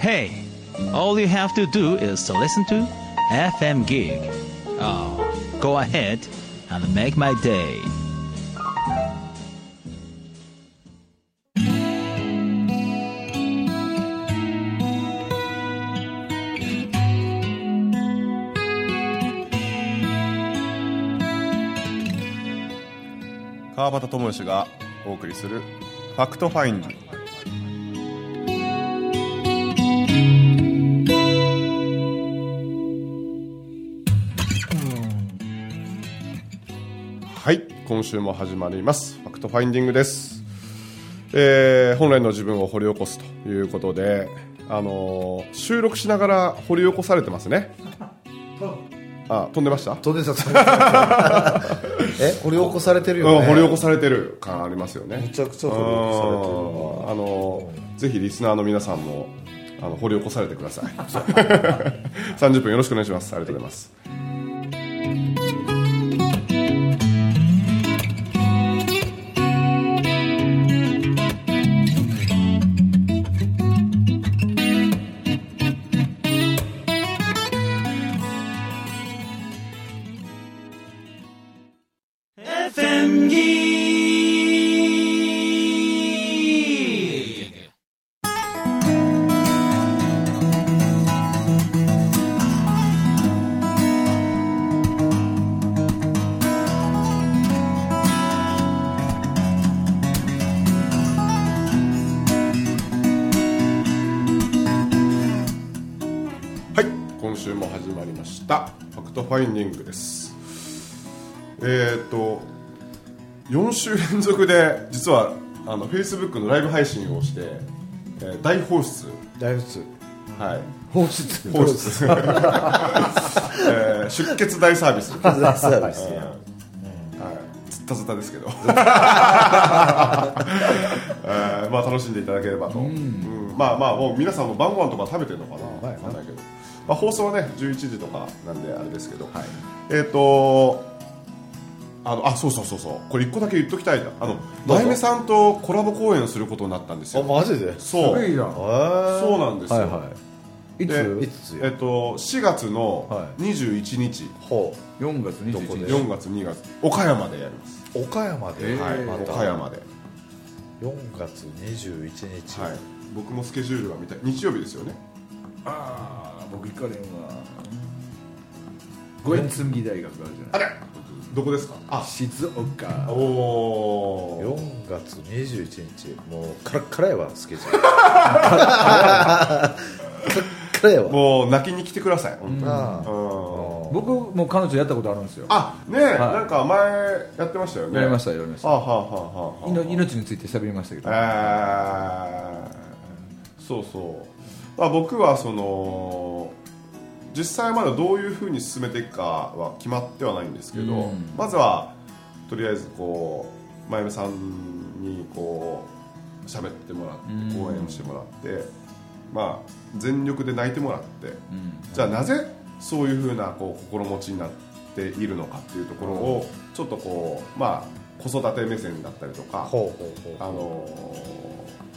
Hey, all you have to do is to listen to FM Gig. Oh, go ahead and make my day. 川端智義がお送りする「ファクトファインディ」はい 今週も始まります「Fact Finding」です、えー本来の自分を掘り起こすということで、あのー収録しながら掘り起こされてますね。あ飛んでました？飛んでた え掘り起こされてるよね。うん掘り起こされてる感ありますよね。めちゃくちゃ掘り起こされてるあのぜひリスナーの皆さんもあの掘り起こされてください。30分よろしくお願いします。ありがとうございますングです。えっ、と4週連続で実はあの Facebook のライブ配信をして、えー大放出。大仏はい。放出。放出、えー出血大サービス。大サービス。やはい、ずったずったですけど、えーまあ楽しんでいただければと、うん。まあまあもう皆さんも晩ご飯とか食べてるのかな、はいわかんないけど、まあ、放送はね11時とかなんであれですけど、えっ、とあのあそうそうそうそう。これ一個だけ言っときたいあのまゆめさんとコラボ公演をすることになったんですあよマジで？そう。いいなそそうなんですよ、はいはい。つ？いつえっ、と4月のは21日、ほ4月21日。どこで？4月2月。岡山でやります、う岡山で、えーはいまた。岡山で。4月21日、はい、僕もスケジュールが見たい。日曜日ですよね。ああ僕行かれんわ。五円紬大学あるじゃない。どこですか？あ。静岡。おお4月21日。もうカラッカラやわスケジュール。カラッカラやわ。もう泣きに来てください。本当にああうん。僕も彼女やったことあるんですよ。あねえ、なんか前やってましたよね。やりましたやりました。はあはあはあはあ。いの命について喋りましたけど。えー、そうそう、まあ、僕はその実際まだどういうふうに進めていくかは決まってはないんですけど、うん。まずはとりあえずこうまゆめさんにこう喋ってもらってうん。講演をしてもらって、まあ全力で泣いてもらってうん。じゃあなぜそういうふうなこう心持ちになっているのかっていうところをちょっとこうまあ子育て目線だったりとかあの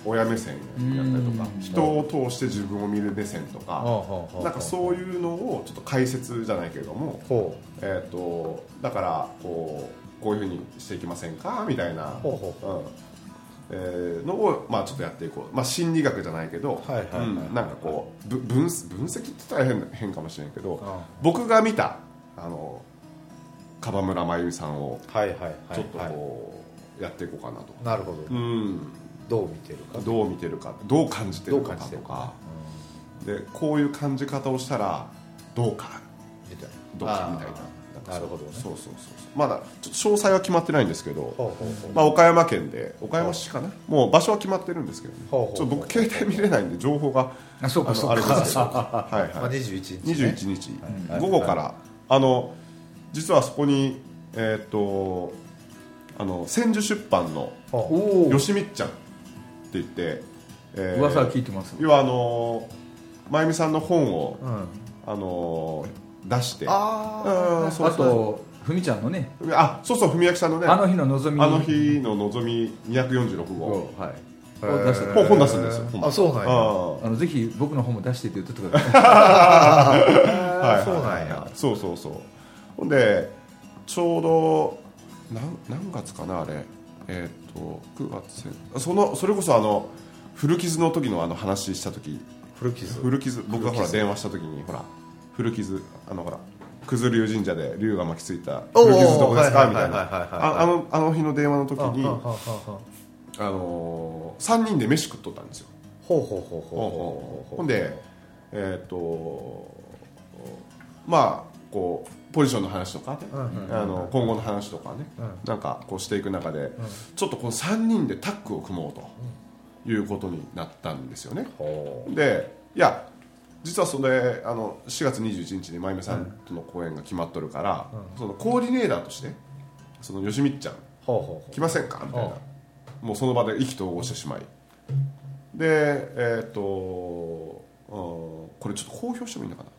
親目線やったりとかうん。人を通して自分を見る目線とかなんかそういうのをちょっと解説じゃないけれども、ほえー、とだからこうこういうふうにしていきませんか？みたいな、えーのを、まあ、ちょっとやっていこう、まあ、心理学じゃないけど、なんかこうぶ分分析って言ったら変変かもしれないけどあ僕が見たあの樺村真由美さんをちょっとはいこうやっていこうかなと。なるほど、うんどう見てるか。どう見てるか。どう感じてるかとか。でこういう感じ方をしたらどうかみたいな。どうかみたいな。なるほどね。そうそうそうそう。まだちょっと詳細は決まってないんですけど、まあ、岡山県で岡山市かな。もう場所は決まってるんですけどね。ほうほうほう。ちょっと僕携帯見れないんで情報があそうかそうか。あれですけど はい。まあ、はい21日、ね、21日、はい午後から、あの実はそこにえーっとあの千住出版のよしみっちゃん言って、えー噂は聞いてます。要はあの真由美さんの本をう、うん、あの出して。あうんそうあとふみちゃんのね。あそうそう文明さんのね。あの日の望み。あの日ののぞみ246号。はい。を出した。本本出すんですよ本あそうなんや。ああのぜひ僕の本も出してって言っててくださいあそうなんや。そうそうそう。ほんでちょうど何何月かなあれ。えっ、と9月そのそれこそあの古傷の時のあの話した時。古傷？古傷。僕がほら電話した時にほら古傷。あのほら九頭龍神社で龍が巻きついた古傷どこですか？みたいな。ああのあの日の電話の時にあのー、3人で飯食っとったんですよ。ほうほうほうほうほう。ほうほんでえっ、とまあこうポジションの話とかあの今後の話とかね、うなんかこうしていく中で、ちょっとこの3人でタッグを組もうということになったんですよね、ほでいや実はそれあの4月21日にまゆめさんとの公演が決まっとるから、そのコーディネーターとしてそのよしみっちゃん来ませんか？みたいな。もうその場で意気投合してしまい。でえっ、と、うん、これちょっと公表してもいいのかな？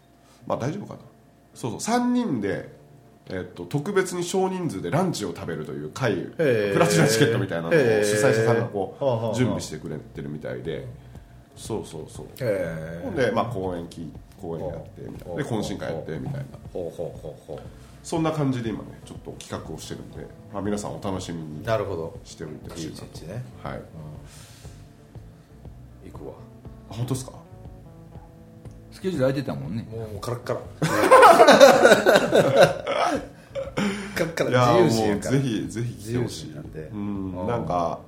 まあ大丈夫かな？そうそう。3人で、えっと特別に少人数でランチを食べるという会へー。プラチナチケットみたいなのを主催者さんがこはあはあはあ。う準備してくれてるみたいで。そうそうそう。うへほんで、まあ、公演き公演やってみたいな。で懇親会やってみたいな。ほうほうほうほそんな感じで今ねちょっと企画をしてるんで、まあ、皆さんお楽しみにうなるほど。しておいてほしいな21日ね。はい。行くわ。あ本当ですか？スケジュール空いてたもんね。もうもうカラッカラ。カラッカいやラ自由もう視やから。ぜひぜひ来てほしい。自由視なんで。うん。うん。なんか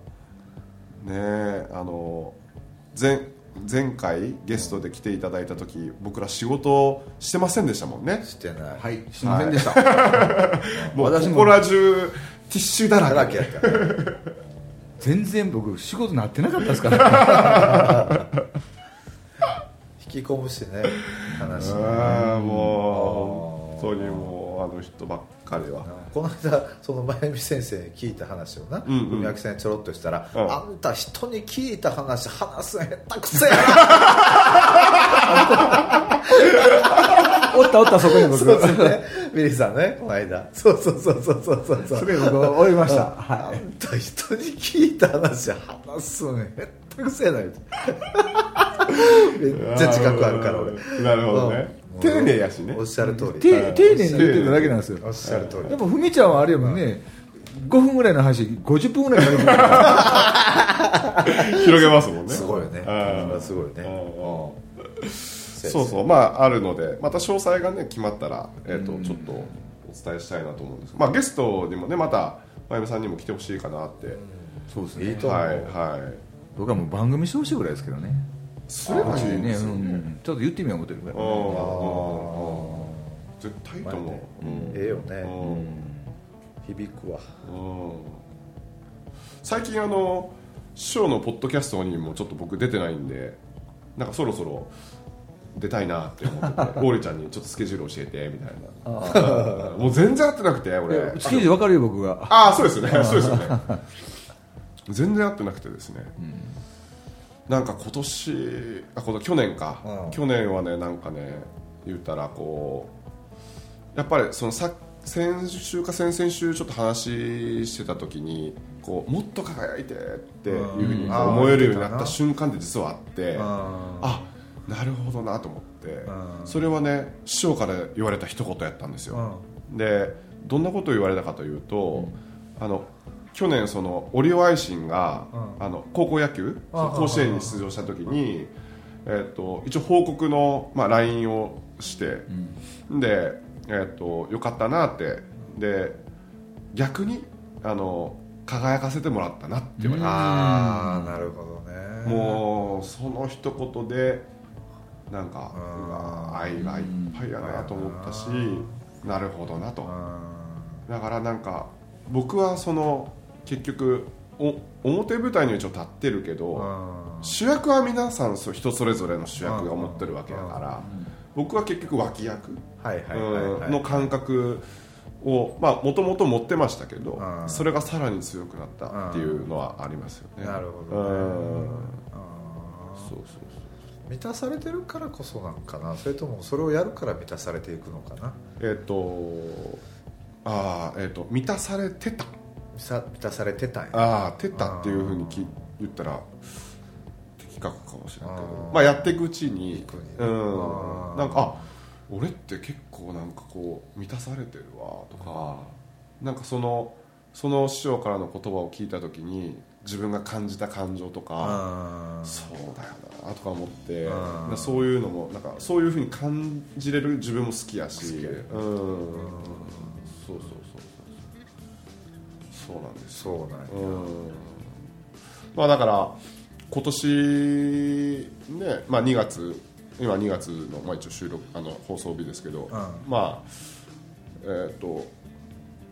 ねえあの前前回ゲストで来ていただいた時僕ら仕事してませんでしたもんね。してない。はい。すい。ませんでした、もう私も。ここら中ティッシュだだらけ。らけやから全然僕仕事なってなかったですから 引き込むしね話ああもう本当にもうあの人ばっかりは。この間その真由美先生に聞いた話をなうんうん。文明さんにちょろっとしたら、うん。あんた人に聞いた話話すの下手くそやな。おったおったそこに僕。そうですね。ビリーさんねこの間。そうそうそうそうそうそうそう。それ僕追いました、あはんた人に聞いた話話すの下手くそやな言うてめっちゃ自覚あるから俺。なるほどね。うん。丁寧やしね。おっしゃる通い、りて丁寧に言ってただけなんですよ。おっしゃる通り。でもふみちゃんはあれやもん。ね、5分ぐらいの話50分ぐらいかけてる。広げますもんね。すごいよね。うん。すごいよね。うん。そうそう。まああるので。また詳細がね決まったら、えー、とちょっとお伝えしたいなと思うんですまあゲストにもねまたまゆめさんにも来てほしいかなって、そうですいいと思うはいはい。僕はもう番組してほしいぐらいですけどねすればいいんね、うん、ちょっと言ってみよう思ってるから、うんうん。うん絶対いいと思う、うん。ええようねん。響くわ。うん。最近あの師匠のポッドキャストにもちょっと僕出てないんでなんかそろそろ出たいなって思ってて オーレちゃんにちょっとスケジュール教えてみたいな。もう全然合ってなくて俺。スケジュール分かるよ僕がああそうですよね。そうですよね。全然合ってなくてですね、なんか今年あこの去年か、うん。去年はねなんかね言ったらこうやっぱりそのさ先週か先々週ちょっと話してた時にこうもっと輝いてっていうふうに思えるようになった瞬間って実はあってああなるほどなと思って。うん。それはね師匠から言われた一言やったんですよ。でどんなことを言われたかというと、あの去年そのオリオ愛心が、うん。あの高校野球甲子園に出場した時に、えー、と一応報告の、まあ、LINE をして、で、えー、とよかったなって。で逆にあの輝かせてもらったなって言われて、ああなるほどね。もうその一言でなんかうんうわ愛がいっぱいやなと思ったしなるほどなと。うだからなんか僕はその結局お表舞台には一応立ってるけどん主役は皆さんそう人それぞれの主役が持ってるわけだから僕は結局脇役の感覚をまあもともと持ってましたけどうん。それがさらに強くなったっていうのはありますよね。なるほどね。うん。あそうそうー満たされてるからこそなんかな。それともそれをやるから満たされていくのかな。そうえっ、とああえっ、と満たされてた。さ満たされてたんや。ああてたっていうふうにき言ったら深くかもしれないけど。まあやっていくうちにくうん。なんかあ俺って結構なんかこう満たされてるわとかなんかそのその師匠からの言葉を聞いた時に自分が感じた感情とかあそうだよなとか思ってそういうのもなんかそういうふうに感じれる自分も好きやしうん。そうそうそうなんですそうなん。やうんまあだから今年ね、まあ、2月今2月の、まあ、一応収録あの放送日ですけど、まあえっ、と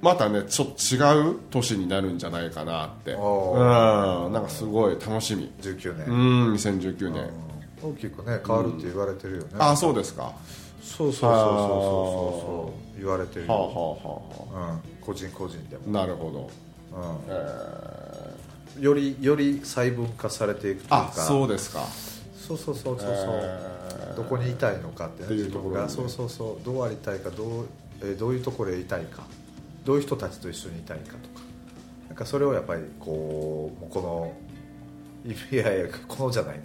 またねちょっと違う年になるんじゃないかなって。うおん。なんかすごい楽しみ。19年、うん2019年。大きくね変わるって言われてるよね、あそうですか。はそうそうそうそうそうそう。言われてるよ、あはあはうん、個人個人であも、なるほど。うん。えよりより細分化されていくというあかそうですか。そうそうそうそうそう、えー。どこにいたいのかって,、ね、っていうところにねそうそうそう。どうありたいかどう,、えーどういうところへいたいか。どういう人たちと一緒にいたいかとか。なんかそれをやっぱりこうもうこのいやいやこのじゃないな。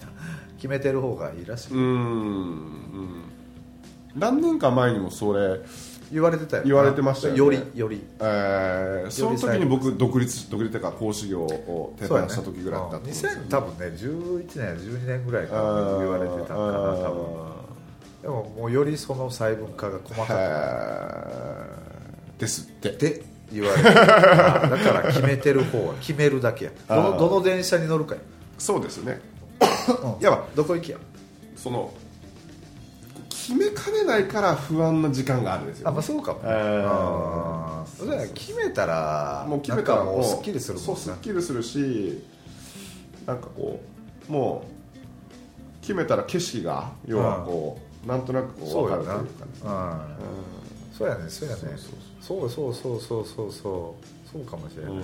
決めてる方がいいらしい、うんうん何年か前にもそれ言われてたよな言われてましたよね。よりより。えー、その時に僕独立独立というか講師業を撤廃した時ぐらいだったんですねうん2000多分ね11年12年ぐらいから言われてたんかな多分。でももうよりその細分化が細かくですって。で言われてるだから決めてる方は決めるだけや。どのどの電車に乗るかや、そうですね。うん。いやどこ行きや。その決めかねないから不安な時間があるんですよ、あまあそうかも、えー。それは決めたらもう決めたらもうすっきりするもんそう。すっきりするしなんかこうもう決めたら景色が要はこう、なんとなくこう分かるというかね。うん。そうやねそうやね。そうそうそうそうそうそう。そうかもしれないな、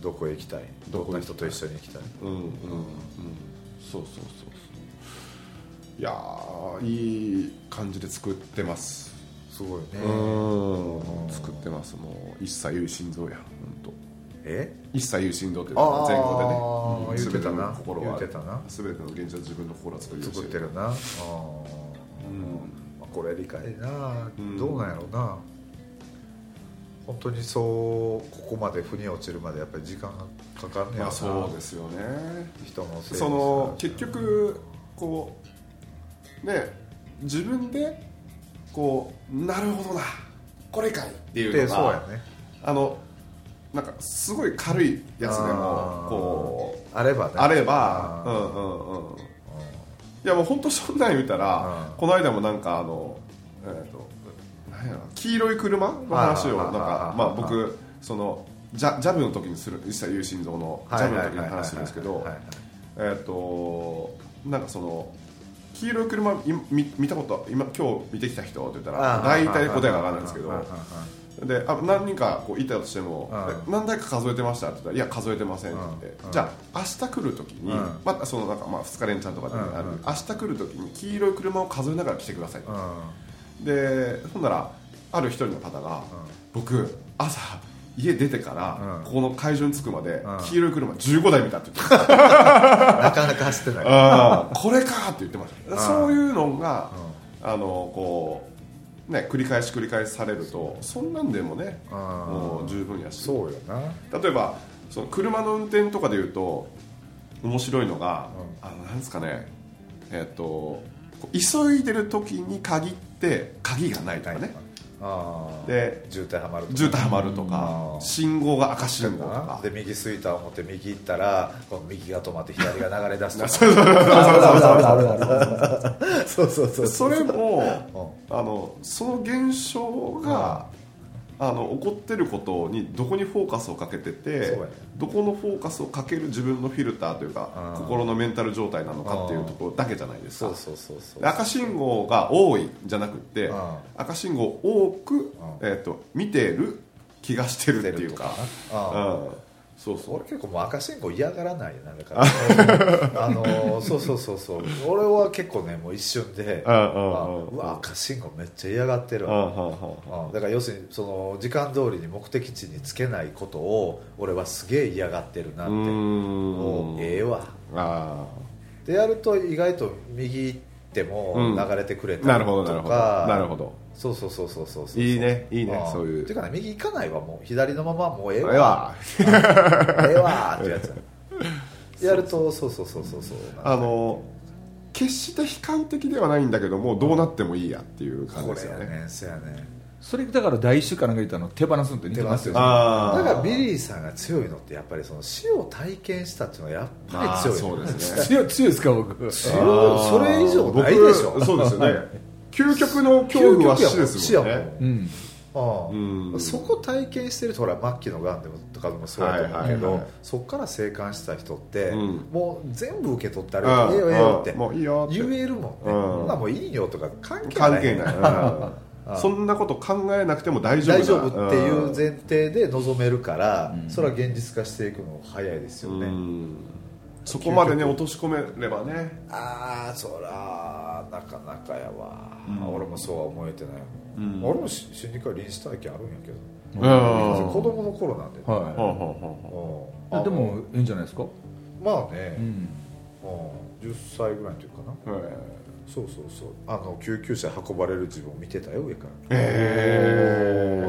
どこへ行きたい？どこどんな人と一緒に行きたい？うんうんうん。そうそうそうそういやーいい感じで作ってます。すごいね。うん。作ってます。もう一切有心臓や本当え？一切有心臓っていうのは前後でね。言ってたな。全ての心全ての現実は自分の心は作り作ってるな。あー。まあこれ理解な、うん。どうなんやろうな。本当にそうここまで腑に落ちるまでやっぱり時間がかかるんやろな、まあそうですよね。人のせいにその結局こうね自分でこうなるほどなこれかいっていうでのがそうやね。あのなんかすごい軽いやつであもーこうあればね。あればうんうんうん。いやもう本当そんなん言うたらうん。この間もなんかあのえっと何やろ黄色い車の話をなんかまあ僕そのジャジャブの時にする一切有心臓のジャブの時に話するんですけどえっとなんかその黄色い車い見見たこと？今今日見てきた人？って言ったら大体答えが上がるんですけど。であ何人かこういたとしても何台か数えてました？って言ったらいや数えてませんって言って。うん。じゃあ明日来る時にうん。またそのなんかまあ2日連チャンとかである。明日来る時に黄色い車を数えながら来てくださいうんうん。でほんならある一人の方が僕朝家出てからうん。ここの会場に着くまでうん。黄色い車15台見たって言って なかなか走ってない。これかって言ってました。うん。そういうのがあのこうね繰り返し繰り返しされるとそんなんでもねうん。もう十分やし。そうよな。例えばその車の運転とかでいうと面白いのが、あのなんですかねえっ、と急いでる時に限って鍵がないとかねで渋滞はまるとか。渋滞はまるとかうん信号が赤信号とか。で右スイーターを持って右行ったらこの右が止まって左が流れ出すとか。そうそうそうそれもあのその現象が、あの起こってることにどこにフォーカスをかけてて、ね。どこのフォーカスをかける自分のフィルターというかうん。心のメンタル状態なのかっていうところだけじゃないですか。赤信号が多いじゃなくってうん。赤信号を多く、えー、と見てる気がしてるっていうか。あうんそうそう。俺結構もう赤信号嫌がらないなだから あのそうそうそうそう。俺は結構ねもう一瞬であうわ赤信号めっちゃ嫌がってるだから要するにその時間通りに目的地につけないことを俺はすげえ嫌がってるなって。うーん。もうええわ。あでやると意外と右行ってもうん。流れてくれたりとか、ほどなるほど。そうそうそうそうそうそう。いいねいいねそういう。ていうかね右行かないわもう。左のままもうええええわ。わ ええわってやつ。やるとそうそうそうそうそうあの決して悲観的ではないんだけどもどうなってもいいやっていう感じこですよね。ねんそやね。んそれだから第一週かなんか言ったの手放すのって似てますよだからビリーさんが強いのってやっぱりその死を体験したっていうのはやっぱり強い、まあそうですね。強い強いですか僕。強いそれ以上ないでしょ。僕そうですよね。究極の恐怖は死ですもんね。うん。うん。うん。そこ体験してるとほら末期のがんでもとかでもそうだと思うけどはいはいはい。そこから生還した人って、うん。もう全部受け取ってあれうんええよええよって。言えるもんね、うん。なもういいよとか関係ない。関係ない、うんそんなこと考えなくても大丈夫大丈夫っていううん前提で臨めるから、それは現実化していくの早いですよね、うん。そこまでね落とし込めればね。ああそらなかなかやわ、俺もそうは思えてないもん、うん。俺もし心理科臨死体験あるんやけど、うん。子供の頃なんで、ほうはいでもいいんじゃないですか？まあね、うん。うん。10歳ぐらいの時かな。うはいそうそうそう。あの救急車運ばれる自分を見てたよ上から。え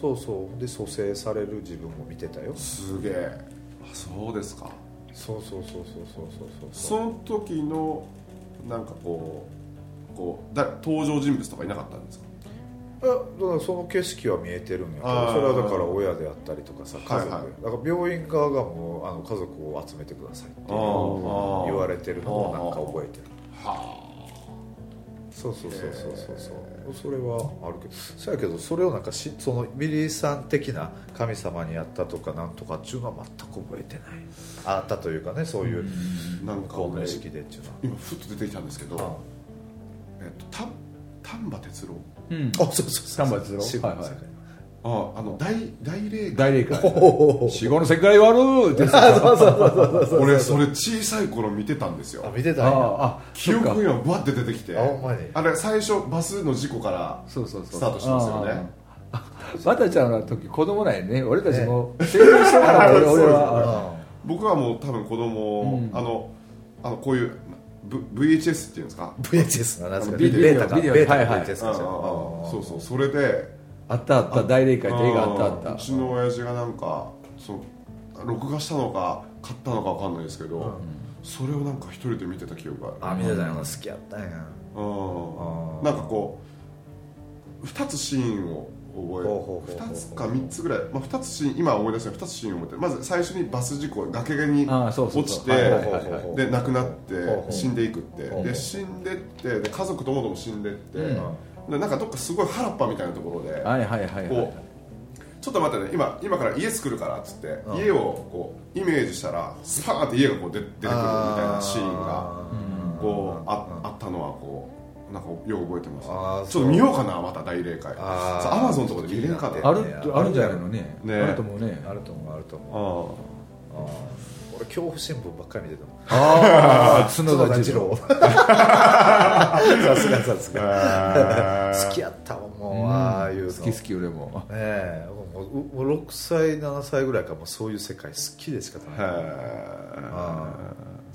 そうそう。で蘇生される自分も見てたよ。ー、すげえ。あそうですか。そうそうそうそうそうそうそう。その時のなんかこうこうだ登場人物とかいなかったんですか？あだからその景色は見えてるんやそれはだから親であったりとかさ家族で、はい。はいだから病院側がもうあの家族を集めてくださいって言われてるのをなんか覚えてるはそうそうそうそうそう。そうそれはあるけど。そやけどそれをなんかしそのビリーさん的な神様にやったとかなんとかっていうのは全く覚えてない。あったというかねそういうあなん。かうの意識でっていうのは。今ふっと出てきたんですけど、あ。えっと、た丹波哲郎。うん。あそうそうそう丹波哲郎？はいはいああの大大霊大霊界。死後の世界はある。って 俺それ小さい頃見てたんですよ。あ見てたあ記憶にはバッて出てきて。あれ最初バスの事故からスタートしますよね。バタちゃんの時子供なんやね。俺たちも成人してから俺俺は。僕はもう多分子供、うん。あのあのこういう VHS っていうんですか？VHS な VHS そうそう。それであったあった大霊界って映画あったあった。うちの親父がなんかその録画したのか買ったのかわかんないですけど、それをなんか一人で見てた記憶がある。あ見てたよ好きやったんや。うなんかこう2つシーンを覚ほうほうほうほうえ2つか3つぐらい、まあ、2つシーン今思い出した2つシーンを覚えてまず最初にバス事故崖に落ちてで亡くなって死んでいくって。で死んでってで家族ともども死んでって、うんでなんかどっかすごい原っぱみたいなところで、はいはいはいはい。こうちょっと待ってね今今から家作るからっつって、うん。家をこうイメージしたらスパーンって家がこう出出てくるみたいなシーンがこうああったのはこうなんかよく覚えてます、あーちょっと見ようかなまた大霊界。あー。アマゾンとかで見れんかなあるあるんじゃないのね。ね。あると思うね。あると思うあると思う。ああー俺恐怖新聞ばっかり見てたも。んああ 角田二郎。郎。さすがさすがあ好きやったわもう。ああいうの。好き好き俺も。ねえ。もうもう6歳7歳ぐらいからもうそういう世界好きでしかたな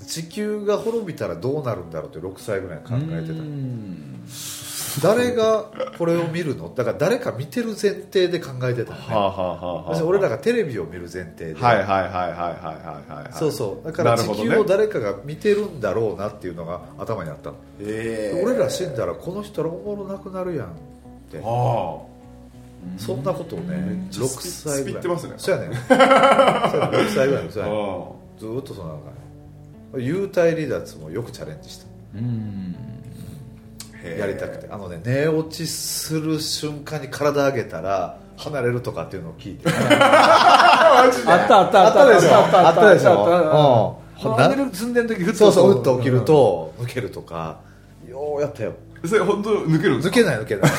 い。地球が滅びたらどうなるんだろうって6歳ぐらい考えてた誰がこれを見るの？だから誰か見てる前提で考えてたのね。はあはあはあはあ私俺らがテレビを見る前提で、はいはいはいはいはいはいはい。そうそう。だから地球を誰かが見てるんだろうなっていうのが頭にあったの、え。俺ら死んだらこの人らおもろなくなるやんって。あ。そんなことをねちゃ6スピ歳ぐらい。ってますね。そうやね そうやね6歳ぐらいのそうあやねずーっとそうなんかね幽体離脱もよくチャレンジした。うんやりたくて。あのね寝落ちする瞬間に体上げたら離れるとかっていうのを聞いて。あったあったあったあったでしょ？あったでしょ？ょうん寝る住ん。でる時ふっとそうそう打って起きると抜けるとかようやったよ。それ本当抜けるんですか抜けない抜けない。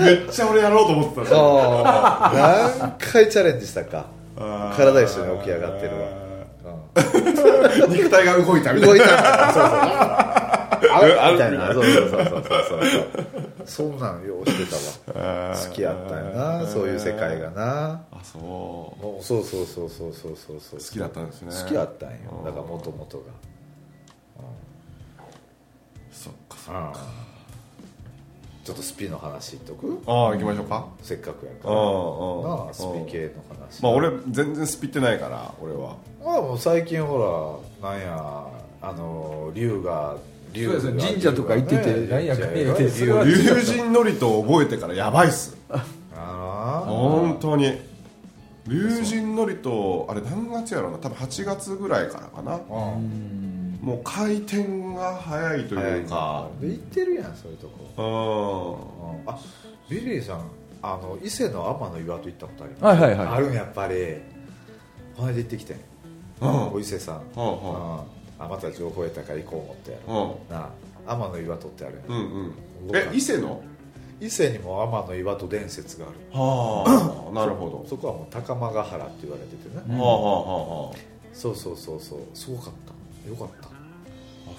めっちゃ俺やろうと思ってた。そう。何回チャレンジしたか。体一緒に起き上がってるわ、肉体が動いたうん、みたいな。動いたみたいなそうそう。あみたいな。そうそうそうそうそう。そうなんようしてたわ。好きやったよなそういう世界がな。あそう。そうそうそうそうそうそうそう。好きだったんですね。好きやったんよ。だからもともとが。そっかそっああちょっとスピの話言っとく？ああ行きましょうか。せっかくやかうんらあスピ系の話。まあ俺全然スピってないから俺はまあもう最近ほらなんやあの龍が龍が。そうですね神社とか行っててねなんやかんや言って龍それは龍神のりと覚えてからやばいっす。あ本当に。龍神のりとあれ何月やろうな。多分8月ぐらいからかな。もう回転が早いというか。で行ってるやんそういうとこ。うん。あリリーさんあの伊勢の天の岩戸行ったことあります？はいはいはい。あるんやっぱり。この間行ってきてんお伊勢さん。うんああまた情報得たから行こう思って。うん。なあ天の岩戸ってあるやん。うんうん。え伊勢の？伊勢にも天の岩戸伝説がある。はあ なるほど。そこはもう高間ヶ原って言われててね、はあはあはあそうそうそうそう。すごかった。よかった。あ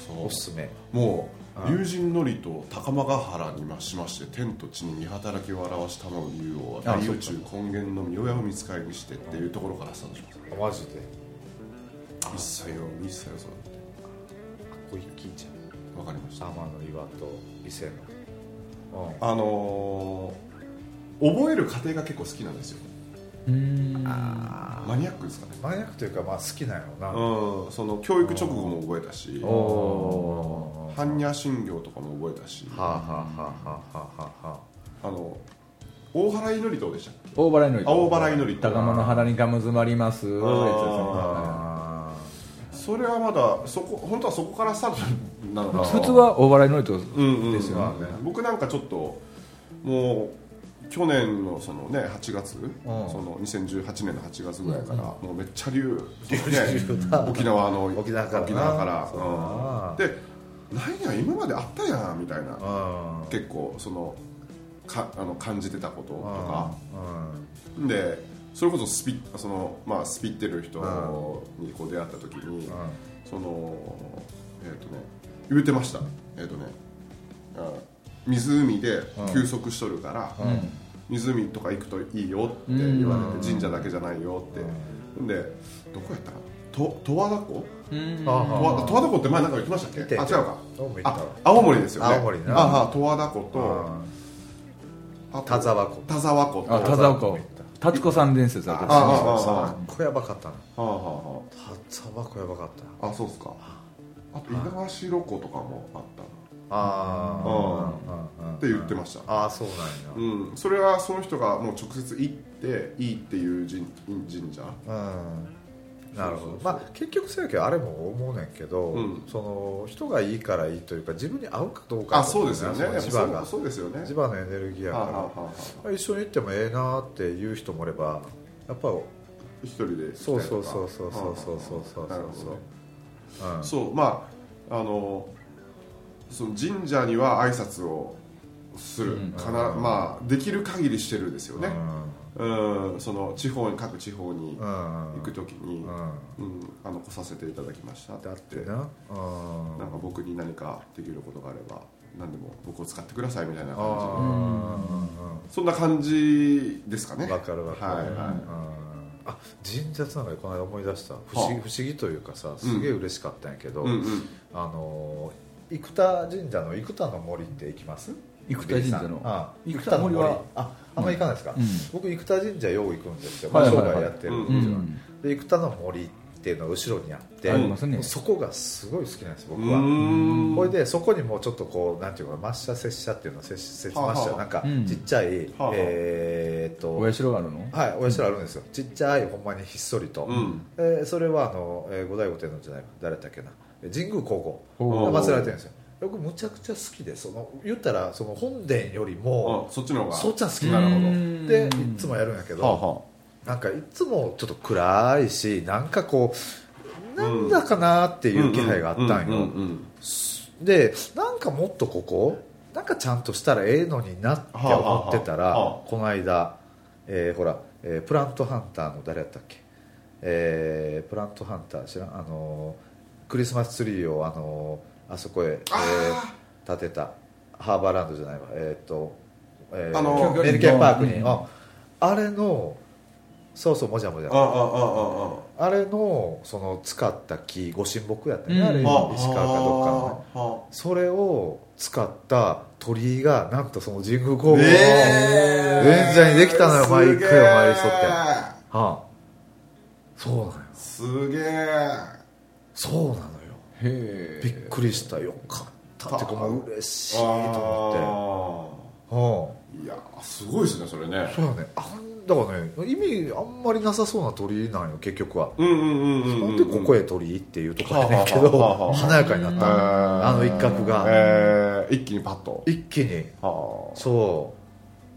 そう。おすすめ。もあう龍神のりと高間ヶ原にましまして天と地に見働きを表したまう竜王はあ大宇宙根源の身親を見つかりにしてっていうところからスタートします。マジで？一切を一切をそうこれ聞いちゃわかりました。う天の岩と伊勢の。あのー覚える過程が結構好きなんですよ。うん。あマニアックですかね。マニアックというかまあ好きなんやろな。うん。その教育直後も覚えたしお般若心経とかも覚えたし。はあはあはあはあはあはあ。あの大払いのりとでしたっけ？大払いのり大払いのりと高間の腹にガム詰まります。やつですねあそれはまだそこ本当はそこからスタートなのかな。普通は大払いのりとうんうんですよね。僕なんかちょっともう去年のそのね8月、その2018年の8月ぐらいから、もうめっちゃ流、ね、沖縄の沖縄から。な沖縄から。でなんや今まであったやんみたいな。あ結構そのかあの感じてたこととか。うでそれこそスピその、まあ、スピってる人にこう出会った時に、そのえっ、とね言うてました。えっ、とねあ湖で休息しとるから、湖とか行くといいよって言われて、神社だけじゃないよって、でどこやったかな？と十和田湖？うん。十和田湖って前なんか行きましたっけ？あ違うか。青森ですよね。青森な。ああ十和田湖とあと田沢湖。田沢湖と。あ田沢湖達子さん伝説あるあああああ。こやばかったな。はあはあ。は田沢湖やばかったああそうっすか。あと猪苗代湖とかもあったああって言ってました。ああそうなんや。うん、それはその人がもう直接行っていいっていう神神社。うんなるほそうそうそう。どまあ結局そうやけどあれも思うねんけど、うん。その人がいいからいいというか自分に合うかどうかあそうですよね。磁場がそうそうですよね。磁場のエネルギーやから、一緒に行ってもええなっていう人もおればやっぱ一人でそうそうそうそうそうそうそうそう。なるほどねうん。そうまああのその神社には挨拶をする、うん。かなまあできる限りしてるですよね、ううん、その地方に各地方に行く時に、うん。うんあの来させていただきましたって。だってな。うん。なんか僕に何かできることがあれば何でも僕を使ってくださいみたいな感あじそんな感じですかね。あわかるわかる、はい。はいうん。あ神社つながりこの間思い出した。不思不思議というかさすげえ嬉しかったんやけど、あの生田神社の生田の森って行きます？生田神社の。あ生田の森。はああんま行かないですか、うん。僕生田神社よう行くんですよ、はいはいやってるんですよ、うんで生田の森っていうのが後ろにあってそこがすごい好きなんです僕うはこれでそこにもちょっとこうなんていうか末社拙者っていうの拙拙はあはあ。末社なんかうん。ちっちゃい、えーっとお社があるの？はいお社あるんですよ。ちっちゃいほんまにひっそりと、うん。えーそれはあの、えー後醍醐天皇じゃない誰だっけな？神宮皇お后ー。が祀られてるんですよ僕むちゃくちゃ好きでその言ったらその本殿よりもあそっちの方が。そっちは好き。なるほど。うん。でいつもやるんやけど、はあはなんかいつもちょっと暗いしなんかこうなんだかなっていう気配があったんよ、でなんかもっとここなんかちゃんとしたらええのになって思ってたら、この間、えーほら、えープラントハンターの誰やったっけ、えープラントハンター知らんあのークリスマスツリーをあのーあそこへ、えーあ建てた。ハーバーランドじゃないわ。えっ、と、えーあのメリケンパークに、うんああれのそうそうもじゃもじゃ。ああああああれのその使った木ご神木やったね、うん。あれ石あ川かどっかの。ねはそれを使った鳥居がなんとその神宮公園のえ現在にできたのよ毎回お参りしとって。ははあ。そうなのよ。すげえそうなのびっくりした。よかった。ってかもう嬉しいと思って。うん。いやすごいですねそれね。そうやね。あんだからね意味あんまりなさそうな鳥居なんよ結局は、うんうんうんうんなんでここへ鳥居っていうとこやねんけどはあ華やかになった。のあの一角が。えー。一気にパッと。一気に。はそ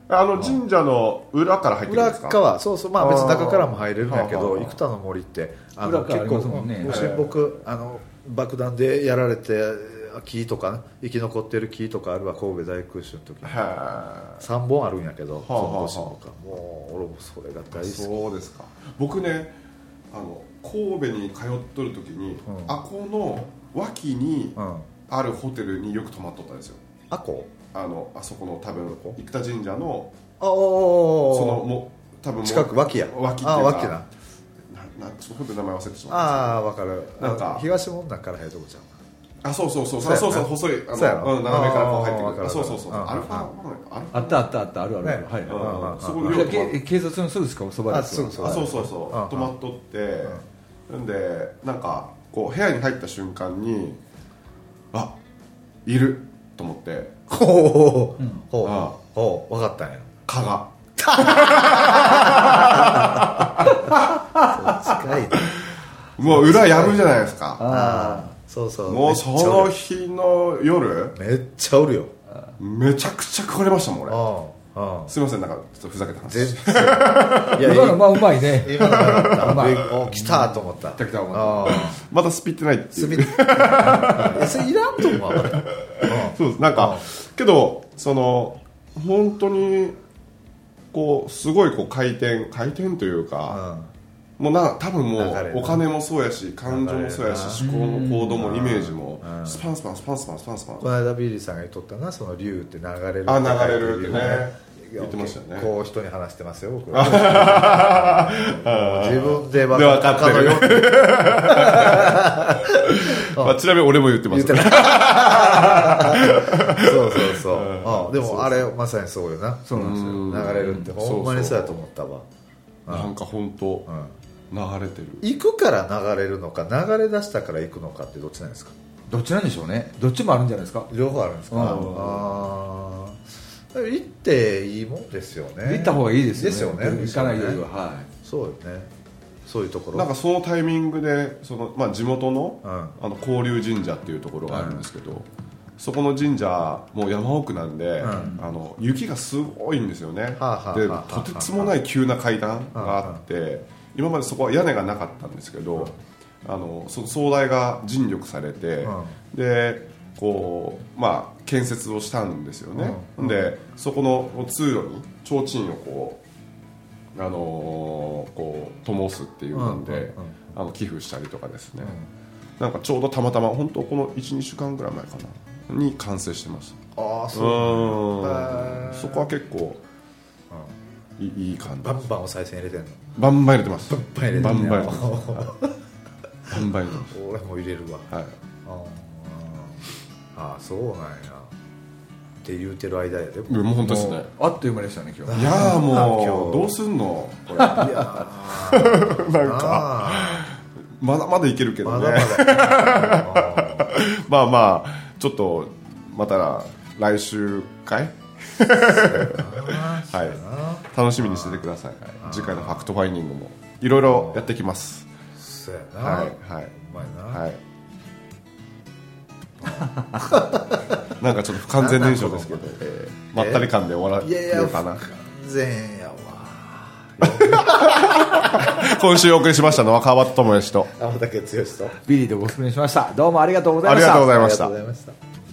ああの神社の裏から入っう裏てくるんですか？側。そうそう。まあ別に中からも入れるんやけど生田の森ってあの結構ご神木あの爆弾でやられて木とかね生き残ってる木とかあるわ神戸大空襲の時に。は3本あるんやけどそはあはあ。のご神木がもう俺もそれが大い好き。そうですか。僕ねあの神戸に通っとる時に、ん。あこの脇にうん。あるホテルによく泊まっとったんですよ。あこ？あのあそこの多分生田神社のあおそのも多分近く脇や脇っていうかあ脇なななちょっとホテルの名前忘れてしまった。ああ分かる。なんか。あ東門なんから入るとこちゃうあそう。そうそうそうそうそう細いあの斜めからこう入ってくる。そうそうそう。アルファあったあったあったあるある、ね。はいうんはあそこい警察のすぐそばですよあすぐあそうそうそう。うん泊まっとって。ん。でなんかこう部屋に入った瞬間にあいると思って。ほうほうほう。ほうあほう。分かったんや。蚊が近いね。もう裏やるじゃないですか。ああそうそう。もうその日の夜？めっちゃおるよ。めちゃくちゃ食われましたもん俺。ああすいませんなんかちょっとふざけた話。いや 今のまあうまいね。今のうまい。お来たと思った。来た来た思った。ああまだスピってないっていう。すみいやそれいらんと思うわ そうです。なんかけどその本当にこうすごいこう回転回転というか、もうな多分もうお金もそうやし感情もそうやし思考の行動もイメージも。うん。スパンスパンスパンスパンスパン。スパンこの間ビリーさんが言っとったなその竜って流れるあ流れるってね。言ってましたよねこう人に話してますよ僕。は 自分で分かってる。まあ、ちなみに俺も言ってます言ってそうそうそう、うん。でもあれまさにそうよな。そうなんですよ。うん。流れるってほんまにそうやと思ったわ。なんか本当うん。流れてる。行くから流れるのか流れ出したから行くのかってどっちなんですか？どっちなんでしょうね。どっちもあるんじゃないですか？両方あるんですか？うん。ああ行っていいもんですよね。行った方がいいですよね。ですよね。行かないよりははそうよね。そういうところ。なんかそのタイミングでその、まあ、地元の,、うん。あの交流神社っていうところがあるんですけど、そこの神社もう山奥なんで、ん。あの雪がすごいんですよね、でとてつもない急な階段があって、今までそこは屋根がなかったんですけど、あのその壮大が尽力されて、でこうまあ建設をしたんですよね、でそこの通路に提灯をこうあのーこう灯すっていうので、うんうんうん。あの寄付したりとかですね、なんかちょうどたまたま本当この12週間ぐらい前かなに完成してましたああそうそこは結構いいいい感じ。バンバンお賽銭入れてんの？バンバン入れてます。バンバン入れてバンバン入れてます。はいバンバン入れてます。俺も入れるわ。はい。あー。あーそうなんや。って言うてる間やで。うんもう本当ですね。あっという間でしたね今日。いやーも今う日。どうすんのこれ。なんかまだまだいけるけどね。まだまだ。まあまあちょっとまた来週会はい。楽しみにしててください。次回のファクトファインディングもいろいろやってきます。はいはい。はい。なんかちょっと不完全燃焼ですけど、えーまったり感で終わらいやいやようかな完全やわ 今週お送りしましたのは川端智之と天竹剛と。ビリーでご説明しました。どうもありがとうございました。ありがとうございました